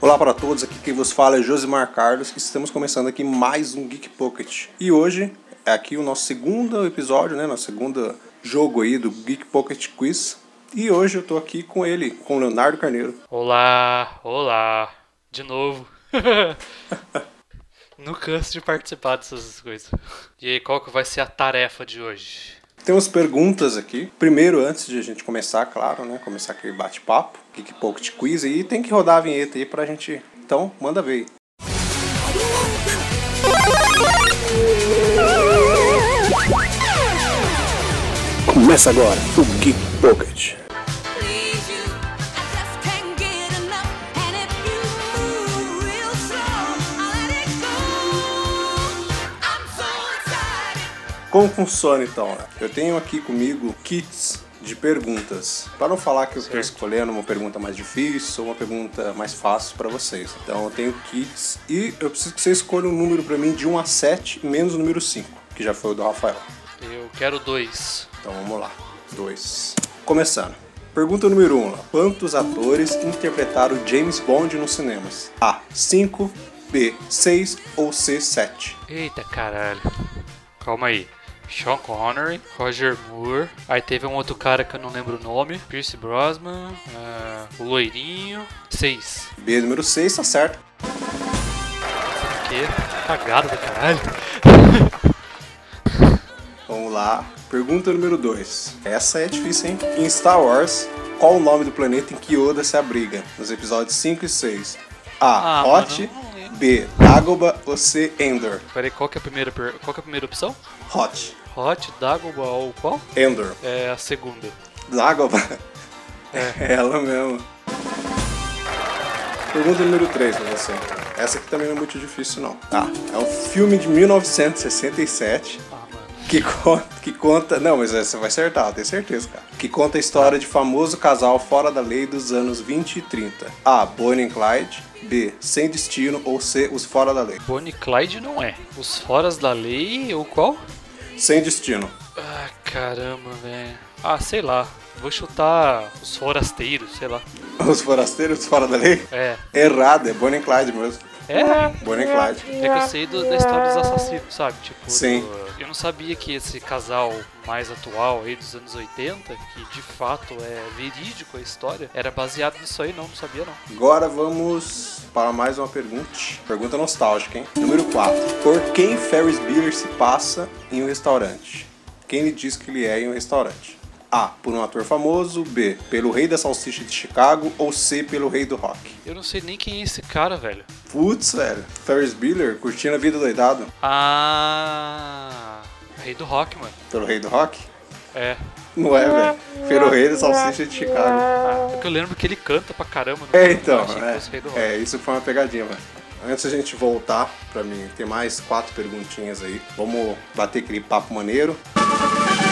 Olá para todos, aqui quem vos fala é Josimar Carlos e estamos começando aqui mais um Geek Pocket. E hoje é aqui o nosso segundo episódio, né, nosso segundo jogo aí do Geek Pocket Quiz. E hoje eu tô aqui com ele, com Leonardo Carneiro. Olá, olá, de novo. Não canso de participar dessas coisas. E aí, qual que vai ser a tarefa de hoje? Temos perguntas aqui. Primeiro, antes de a gente começar, claro, né? Começar aquele bate-papo, Geek Pocket Quiz, e tem que rodar a vinheta aí pra gente. Então, manda ver. Começa agora o Geek Pocket. Como funciona então? Eu tenho aqui comigo kits de perguntas. Para não falar que eu estou escolhendo uma pergunta mais difícil ou uma pergunta mais fácil para vocês. Então eu tenho kits e eu preciso que você escolha um número para mim de 1 a 7 menos o número 5, que já foi o do Rafael. Eu quero dois. Então vamos lá. 2. Começando. Pergunta número 1. Um, Quantos atores interpretaram James Bond nos cinemas? A. 5, B. 6 ou C. 7? Eita caralho. Calma aí. Sean Connery, Roger Moore, aí teve um outro cara que eu não lembro o nome, Pierce Brosnan, ah, o loirinho, seis. B número 6, tá certo. O quê? Cagada do caralho. Vamos lá. Pergunta número 2. Essa é difícil, hein? Em Star Wars, qual o nome do planeta em que Yoda se abriga? Nos episódios 5 e 6. A. Ah, Hot. mano. B. Dagobah ou C. Endor? Peraí, qual que é a primeira, per- qual que é a primeira opção? Hot. Hot, Dagobah ou qual? Endor. É a segunda. Dagobah. É. É ela mesmo. Pergunta número 3 pra você. Essa aqui também não é muito difícil, não. Tá. É um filme de 1967 Ah, mano. Que conta, que conta. Não, mas você vai acertar, eu tenho certeza, cara. Que conta a história de famoso casal fora da lei dos anos 20 e 30. A. Bonnie e Clyde. B. Sem destino. Ou C. Os fora da lei. Bonnie e Clyde não é. Os foras da lei ou qual? Sem destino. Ah, caramba, velho. Ah, sei lá. Vou chutar os forasteiros, sei lá. Os forasteiros fora da lei? É. Errado, é Bonnie e Clyde mesmo. É? Bonnie e Clyde. É que eu sei do- da história dos assassinos, sabe? Tipo, Sim. do- eu não sabia que esse casal mais atual aí dos anos 80, que de fato é verídico a história, era baseado nisso aí, não, não sabia não. Agora vamos para mais uma pergunta. Pergunta nostálgica, hein? Número 4. Por quem Ferris Bueller se passa em um restaurante? Quem lhe diz que ele é em um restaurante? A. Por um ator famoso. B. Pelo rei da salsicha de Chicago. Ou C. Pelo rei do rock. Eu não sei nem quem é esse cara, velho. Putz, velho. Ferris Bueller curtindo a vida doidado. Ah. Rei do rock, mano. Pelo rei do rock? É. Não é, velho. Pelo rei da salsicha de Chicago. Ah, é que eu lembro que ele canta pra caramba. no É, filme, então. É, é, isso foi uma pegadinha, mano. Antes da gente voltar pra mim, tem mais quatro perguntinhas aí. Vamos bater aquele papo maneiro. O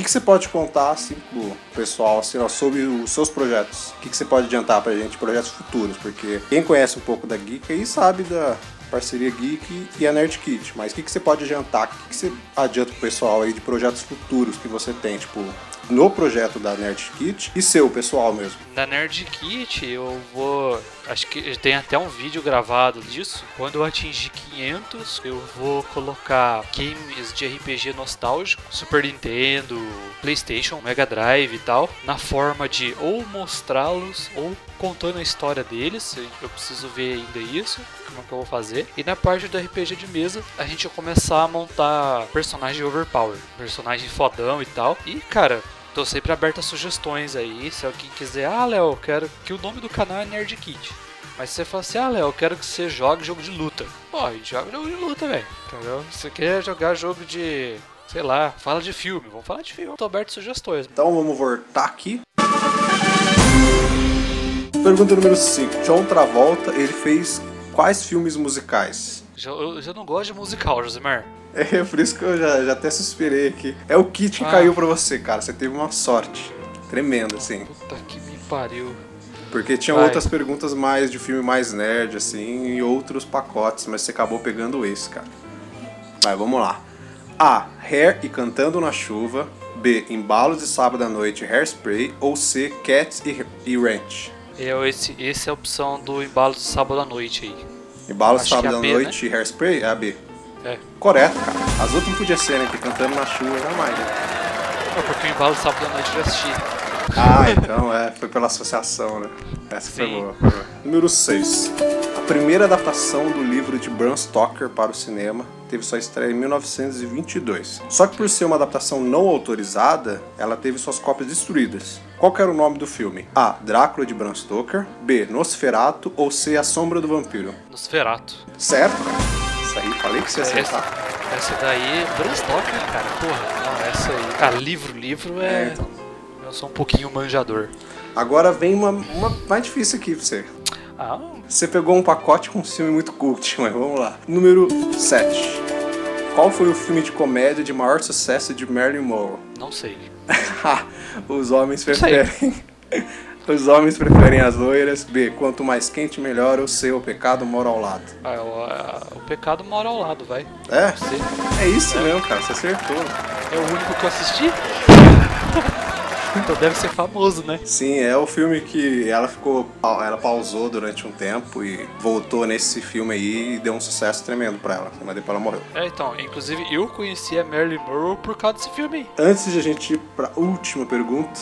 que, que você pode contar assim pro pessoal assim, ó, sobre os seus projetos? O que, que você pode adiantar pra gente, projetos futuros? Porque quem conhece um pouco da Geek aí sabe da parceria Geek e a Nerd Kit. Mas o que, que você pode adiantar? O que, que você adianta pro pessoal aí de projetos futuros que você tem, tipo, no projeto da Nerd Kit e seu pessoal mesmo? Na Nerd Kit eu vou. Acho que tem até um vídeo gravado disso. Quando eu atingir 500, eu vou colocar games de RPG nostálgico, Super Nintendo, PlayStation, Mega Drive e tal, na forma de ou mostrá-los ou contando a história deles. Eu preciso ver ainda isso, como é que eu vou fazer. E na parte do RPG de mesa, a gente vai começar a montar personagem overpower, personagem fodão e tal. E cara, Tô sempre aberto a sugestões aí. Se alguém quiser, ah, Léo, quero que o nome do canal é Nerd Kit. Mas se você fala assim, ah, Léo, quero que você jogue jogo de luta. Pô, a gente joga jogo de luta, velho. Entendeu? Se você quer jogar jogo de. Sei lá, fala de filme. Vamos falar de filme. Tô aberto a sugestões. Então vamos voltar aqui. Pergunta número 5. John Travolta, ele fez quais filmes musicais? Já- Eu já não gosto de musical, Josimar. É por isso que eu já, já até suspirei aqui. É o kit que Ah. caiu pra você, cara. Você teve uma sorte. Tremenda, assim. Puta que me pariu. Porque tinha Vai. outras perguntas mais de filme mais nerd, assim, e outros pacotes, mas você acabou pegando esse, cara. Vai, vamos lá. A. Hair e Cantando na Chuva. B. Embalos de Sábado à Noite, Hairspray. Ou C. Cats e, e Ranch. Eu, esse, esse é a opção do embalo de sábado à noite aí. Acho que é sábado a à B, noite e hairspray? É a B. É. Correto, cara. As outras não podia ser, né? Porque cantando na chuva jamais, né? É porque o embalo sábado à noite eu já assisti. Ah, então é, foi pela associação, né? Essa foi boa, foi boa. Número 6. A primeira adaptação do livro de Bram Stoker para o cinema teve sua estreia em 1922. Só que por ser uma adaptação não autorizada, ela teve suas cópias destruídas. Qual era o nome do filme? A. Drácula de Bram Stoker. B. Nosferatu. Ou C. A Sombra do Vampiro. Nosferatu. Certo, cara? Isso aí, falei que você ia Essa, acertar. essa daí, Bram Stoker, cara, porra. Não, essa aí. Cara, livro, livro é. É, então. Eu sou um pouquinho manjador. Agora vem uma, uma mais difícil aqui pra você. Ah, Você pegou um pacote com um filme muito cult, mas vamos lá. Número 7. Qual foi o filme de comédia de maior sucesso de Marilyn Monroe? não sei. Os homens preferem. Os homens preferem as loiras. B. Quanto mais quente, melhor. Ou C. O pecado mora ao lado. Ah, o, a- o pecado mora ao lado, vai. É? É isso mesmo, cara. Você acertou. é o único que eu assisti? Então deve ser famoso, né? Sim, é o filme que ela ficou. Ela pausou durante um tempo e voltou nesse filme aí e deu um sucesso tremendo pra ela. Mas depois ela morreu. É, então, inclusive eu conheci a Marilyn Monroe por causa desse filme aí. Antes de a gente ir pra última pergunta.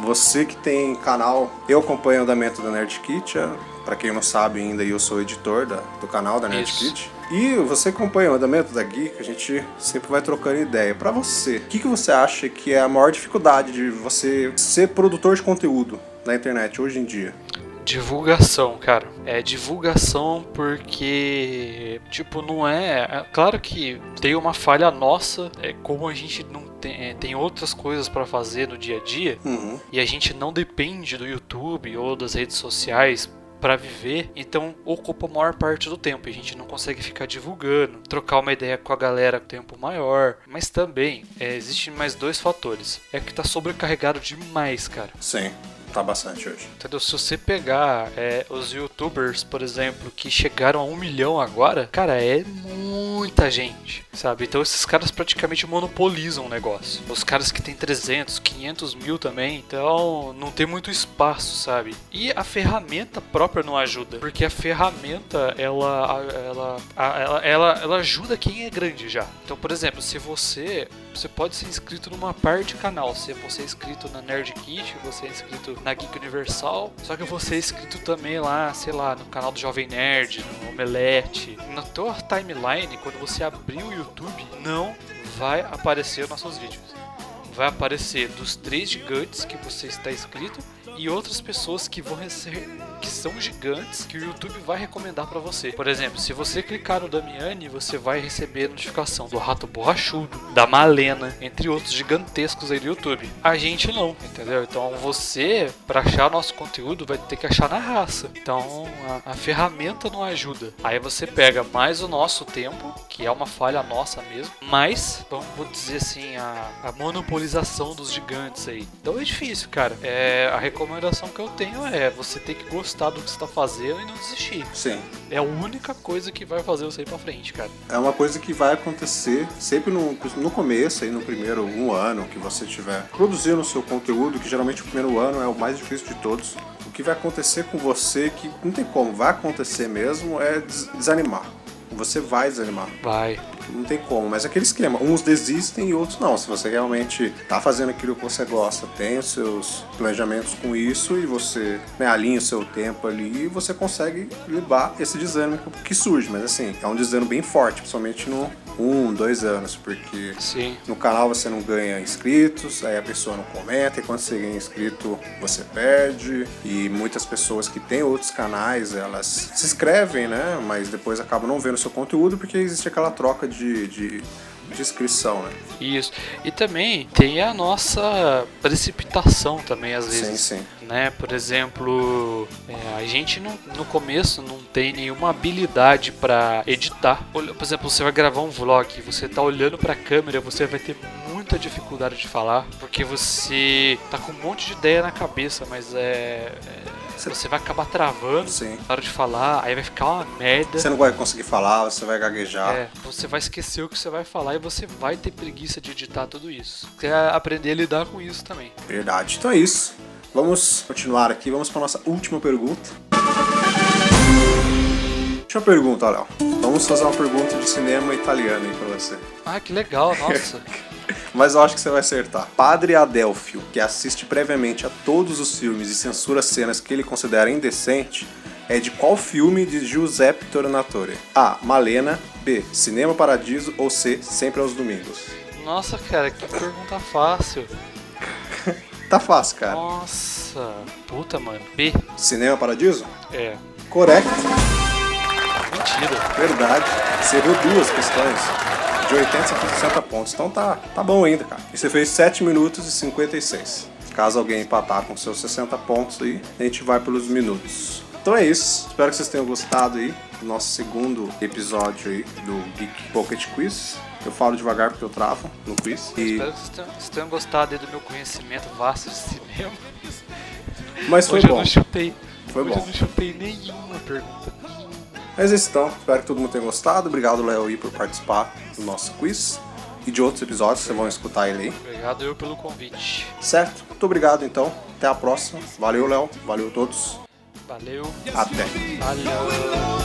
Você que tem canal, eu acompanho o andamento da Nerd Kit. é, Pra quem não sabe ainda, eu sou editor da- do canal da Nerd Isso. Kit. E você acompanha o andamento da Geek, a gente sempre vai trocando ideia. Pra você, o que, que você acha que é a maior dificuldade de você ser produtor de conteúdo na internet hoje em dia? Divulgação, cara. É divulgação porque, tipo, não é. é claro que tem uma falha nossa, é como a gente não tem, é, tem outras coisas pra fazer no dia a dia Uhum. e a gente não depende do YouTube ou das redes sociais pra viver, então ocupa a maior parte do tempo. e A gente não consegue ficar divulgando, trocar uma ideia com a galera com tempo maior. Mas também é, existem mais dois fatores. É que tá sobrecarregado demais, cara. Sim, tá bastante hoje. Entendeu? Se você pegar é, os youtubers, por exemplo, que chegaram a um milhão agora, cara, é muita gente, sabe? Então esses caras praticamente monopolizam o negócio. Os caras que tem 300, 500 mil também, então não tem muito espaço, sabe? E a ferramenta própria não ajuda, porque a ferramenta ela, ela, ela, ela, ela ajuda quem é grande já. Então, por exemplo, se você você pode ser inscrito numa parte canal. Se você é inscrito na Nerd Kit, você é inscrito na Geek Universal. Só que você é inscrito também lá, sei lá, no canal do Jovem Nerd, no Omelete. Na tua timeline, quando você abrir o YouTube, não vai aparecer nossos vídeos. Vai aparecer dos três gigantes que você está inscrito e outras pessoas que vão receber que são gigantes que o YouTube vai recomendar pra você. Por exemplo, se você clicar no Damiani, você vai receber notificação do Rato Borrachudo, da Malena, entre outros gigantescos aí do YouTube. A gente não, entendeu? Então você, pra achar nosso conteúdo, vai ter que achar na raça. Então a, a ferramenta não ajuda. Aí você pega mais o nosso tempo, que é uma falha nossa mesmo, mais, vamos dizer assim, a, a monopolização dos gigantes aí. Então é difícil, cara. É, a recomendação que eu tenho é você ter que gostar do que você tá fazendo e não desistir. Sim. É a única coisa que vai fazer você ir pra frente, cara. É uma coisa que vai acontecer sempre no, no começo, aí no primeiro um ano que você estiver produzindo o seu conteúdo, que geralmente o primeiro ano é o mais difícil de todos. O que vai acontecer com você, que não tem como, vai acontecer mesmo, é des- desanimar. Você vai desanimar. Vai. Não tem como, mas é aquele esquema. Uns desistem e outros não. Se você realmente tá fazendo aquilo que você gosta, tem os seus planejamentos com isso e você né, alinha o seu tempo ali, você consegue levar esse desânimo que surge. Mas assim, é um desânimo bem forte, principalmente no um, dois anos, porque Sim. no canal você não ganha inscritos, aí a pessoa não comenta, e quando você ganha inscrito você perde. E muitas pessoas que têm outros canais, elas se inscrevem, né? Mas depois acabam não vendo o seu conteúdo porque existe aquela troca de, de, de inscrição, né? Isso. E também tem a nossa precipitação também, às vezes. Sim, sim. né? Por exemplo, é, a gente não- no começo não tem nenhuma habilidade pra editar. Por exemplo, você vai gravar um vlog, você tá olhando pra câmera, você vai ter muita dificuldade de falar, porque você tá com um monte de ideia na cabeça, mas é, é, você vai acabar travando Sim. na hora de falar, aí vai ficar uma merda. Você não vai conseguir falar, você vai gaguejar. É, você vai esquecer o que você vai falar e você vai ter preguiça de editar tudo isso. Você vai aprender a lidar com isso também. Verdade. Então é isso. Vamos continuar aqui, vamos para nossa última pergunta. Última pergunta, Léo. Vamos fazer uma pergunta de cinema italiano aí pra você. Ah, que legal, nossa. Mas eu acho que você vai acertar. Padre Adelfio, que assiste previamente a todos os filmes e censura cenas que ele considera indecente, é de qual filme de Giuseppe Tornatore? A. Malena. B. Cinema Paradiso. Ou C. Sempre aos domingos. Nossa, cara, que pergunta fácil. Tá fácil, cara. Nossa. Puta, mano. B. Cinema Paradiso? É. Correto. Mentira. Verdade. Você viu duas questões. De 80 a 60 pontos. Então tá, tá bom ainda, cara. E você fez 7 minutos e 56. Caso alguém empatar com seus 60 pontos aí, a gente vai pelos minutos. Então é isso. Espero que vocês tenham gostado aí do nosso segundo episódio aí do Geek Pocket Quiz. Eu falo devagar porque eu travo no quiz. E... Espero que vocês tenham, gostado aí do meu conhecimento vasto de cinema. Mas foi Hoje eu bom. não chutei. Foi Hoje bom. eu não chutei nenhuma pergunta. Mas é isso então. Espero que todo mundo tenha gostado. Obrigado, Léo, aí, por participar do nosso quiz. E de outros episódios, vocês vão escutar ele aí. Obrigado eu pelo convite. Certo? Muito obrigado, então. Até a próxima. Valeu, Léo. Valeu a todos. Valeu. Até. Valeu.